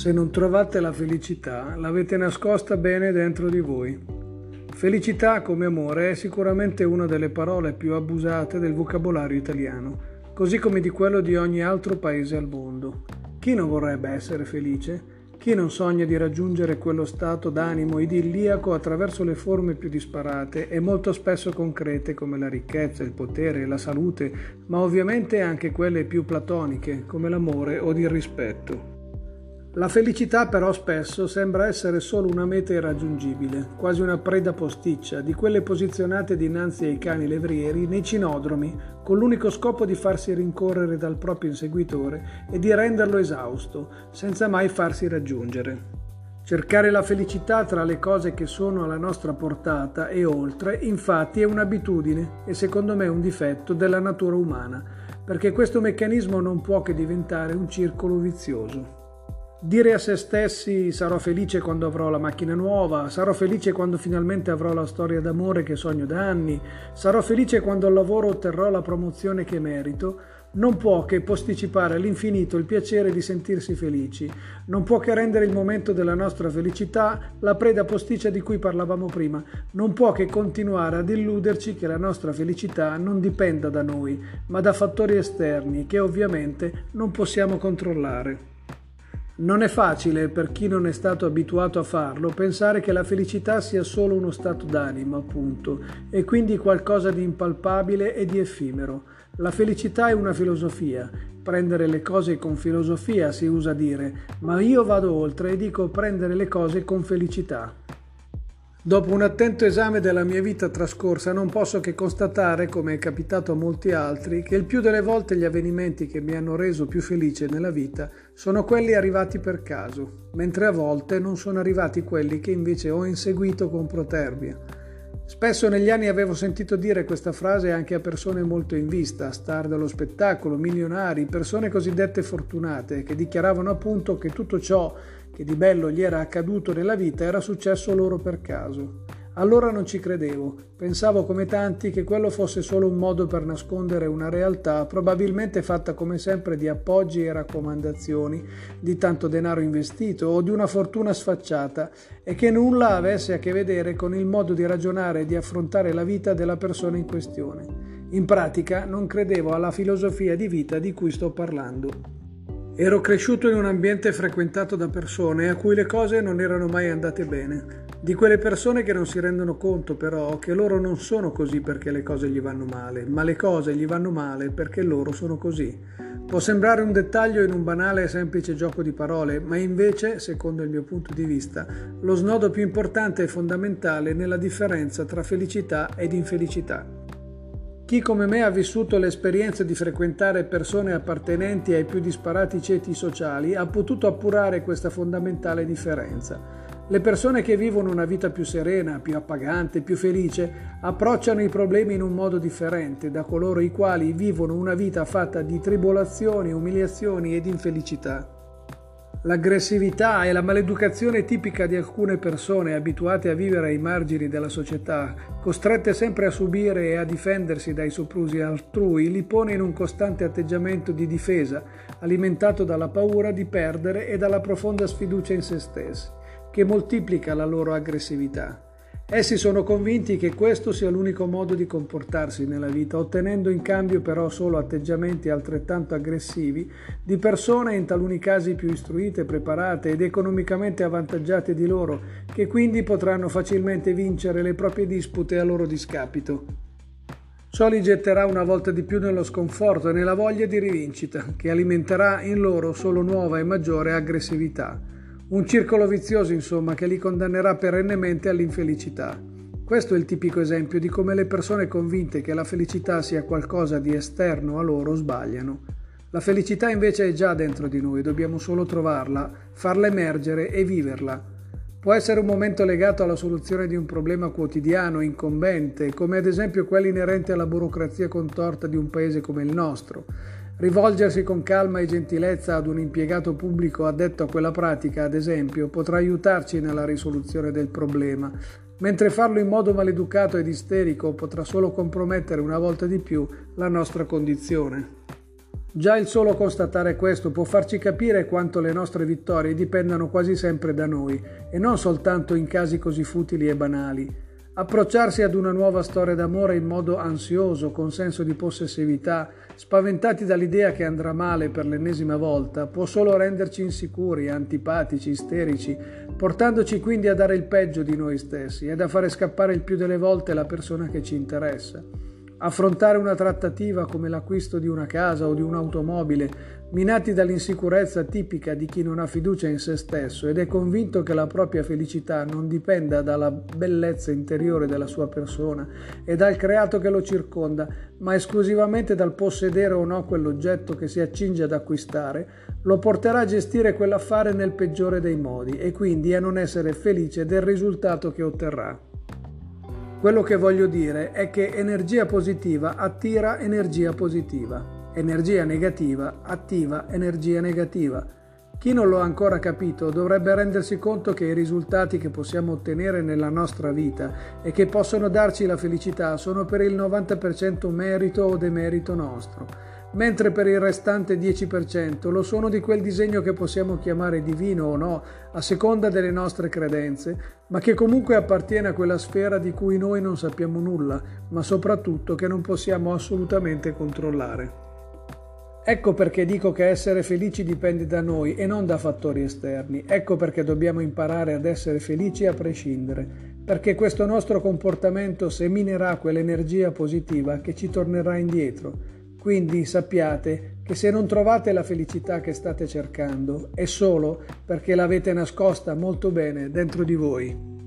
Se non trovate la felicità, l'avete nascosta bene dentro di voi. Felicità come amore è sicuramente una delle parole più abusate del vocabolario italiano, così come di quello di ogni altro paese al mondo. Chi non vorrebbe essere felice? Chi non sogna di raggiungere quello stato d'animo idilliaco attraverso le forme più disparate e molto spesso concrete come la ricchezza, il potere, la salute, ma ovviamente anche quelle più platoniche come l'amore o il rispetto? La felicità però spesso sembra essere solo una meta irraggiungibile, quasi una preda posticcia, di quelle posizionate dinanzi ai cani levrieri nei cinodromi, con l'unico scopo di farsi rincorrere dal proprio inseguitore e di renderlo esausto, senza mai farsi raggiungere. Cercare la felicità tra le cose che sono alla nostra portata e oltre, infatti, è un'abitudine e secondo me un difetto della natura umana, perché questo meccanismo non può che diventare un circolo vizioso. Dire a se stessi sarò felice quando avrò la macchina nuova, sarò felice quando finalmente avrò la storia d'amore che sogno da anni, sarò felice quando al lavoro otterrò la promozione che merito, non può che posticipare all'infinito il piacere di sentirsi felici, non può che rendere il momento della nostra felicità la preda posticcia di cui parlavamo prima, non può che continuare ad illuderci che la nostra felicità non dipenda da noi, ma da fattori esterni che ovviamente non possiamo controllare. Non è facile per chi non è stato abituato a farlo pensare che la felicità sia solo uno stato d'animo, appunto, e quindi qualcosa di impalpabile e di effimero. La felicità è una filosofia. Prendere le cose con filosofia si usa dire, ma io vado oltre e dico prendere le cose con felicità. Dopo un attento esame della mia vita trascorsa non posso che constatare, come è capitato a molti altri, che il più delle volte gli avvenimenti che mi hanno reso più felice nella vita sono quelli arrivati per caso, mentre a volte non sono arrivati quelli che invece ho inseguito con proterbia. Spesso negli anni avevo sentito dire questa frase anche a persone molto in vista, star dello spettacolo, milionari, persone cosiddette fortunate, che dichiaravano appunto che tutto ciò che di bello gli era accaduto nella vita era successo loro per caso. Allora non ci credevo, pensavo come tanti che quello fosse solo un modo per nascondere una realtà probabilmente fatta come sempre di appoggi e raccomandazioni, di tanto denaro investito o di una fortuna sfacciata e che nulla avesse a che vedere con il modo di ragionare e di affrontare la vita della persona in questione. In pratica non credevo alla filosofia di vita di cui sto parlando. Ero cresciuto in un ambiente frequentato da persone a cui le cose non erano mai andate bene, di quelle persone che non si rendono conto però che loro non sono così perché le cose gli vanno male, ma le cose gli vanno male perché loro sono così. Può sembrare un dettaglio in un banale e semplice gioco di parole, ma invece, secondo il mio punto di vista, lo snodo più importante e fondamentale nella differenza tra felicità ed infelicità. Chi come me ha vissuto l'esperienza di frequentare persone appartenenti ai più disparati ceti sociali ha potuto appurare questa fondamentale differenza. Le persone che vivono una vita più serena, più appagante, più felice, approcciano i problemi in un modo differente da coloro i quali vivono una vita fatta di tribolazioni, umiliazioni ed infelicità. L'aggressività e la maleducazione tipica di alcune persone abituate a vivere ai margini della società, costrette sempre a subire e a difendersi dai soprusi altrui, li pone in un costante atteggiamento di difesa, alimentato dalla paura di perdere e dalla profonda sfiducia in se stessi, che moltiplica la loro aggressività. Essi sono convinti che questo sia l'unico modo di comportarsi nella vita, ottenendo in cambio però solo atteggiamenti altrettanto aggressivi di persone in taluni casi più istruite, preparate ed economicamente avvantaggiate di loro, che quindi potranno facilmente vincere le proprie dispute a loro discapito. Ciò li getterà una volta di più nello sconforto e nella voglia di rivincita, che alimenterà in loro solo nuova e maggiore aggressività. Un circolo vizioso, insomma, che li condannerà perennemente all'infelicità. Questo è il tipico esempio di come le persone convinte che la felicità sia qualcosa di esterno a loro sbagliano. La felicità invece è già dentro di noi, dobbiamo solo trovarla, farla emergere e viverla. Può essere un momento legato alla soluzione di un problema quotidiano, incombente, come ad esempio quello inerente alla burocrazia contorta di un paese come il nostro. Rivolgersi con calma e gentilezza ad un impiegato pubblico addetto a quella pratica, ad esempio, potrà aiutarci nella risoluzione del problema, mentre farlo in modo maleducato ed isterico potrà solo compromettere una volta di più la nostra condizione. Già il solo constatare questo può farci capire quanto le nostre vittorie dipendano quasi sempre da noi e non soltanto in casi così futili e banali. Approcciarsi ad una nuova storia d'amore in modo ansioso, con senso di possessività, spaventati dall'idea che andrà male per l'ennesima volta, può solo renderci insicuri, antipatici, isterici, portandoci quindi a dare il peggio di noi stessi ed a fare scappare il più delle volte la persona che ci interessa. Affrontare una trattativa come l'acquisto di una casa o di un'automobile, minati dall'insicurezza tipica di chi non ha fiducia in se stesso ed è convinto che la propria felicità non dipenda dalla bellezza interiore della sua persona e dal creato che lo circonda, ma esclusivamente dal possedere o no quell'oggetto che si accinge ad acquistare, lo porterà a gestire quell'affare nel peggiore dei modi e quindi a non essere felice del risultato che otterrà. Quello che voglio dire è che energia positiva attira energia positiva, energia negativa attiva energia negativa. Chi non lo ha ancora capito dovrebbe rendersi conto che i risultati che possiamo ottenere nella nostra vita e che possono darci la felicità sono per il 90% merito o demerito nostro mentre per il restante 10% lo sono di quel disegno che possiamo chiamare divino o no, a seconda delle nostre credenze, ma che comunque appartiene a quella sfera di cui noi non sappiamo nulla, ma soprattutto che non possiamo assolutamente controllare. Ecco perché dico che essere felici dipende da noi e non da fattori esterni. Ecco perché dobbiamo imparare ad essere felici a prescindere, perché questo nostro comportamento seminerà quell'energia positiva che ci tornerà indietro quindi sappiate che se non trovate la felicità che state cercando è solo perché l'avete nascosta molto bene dentro di voi.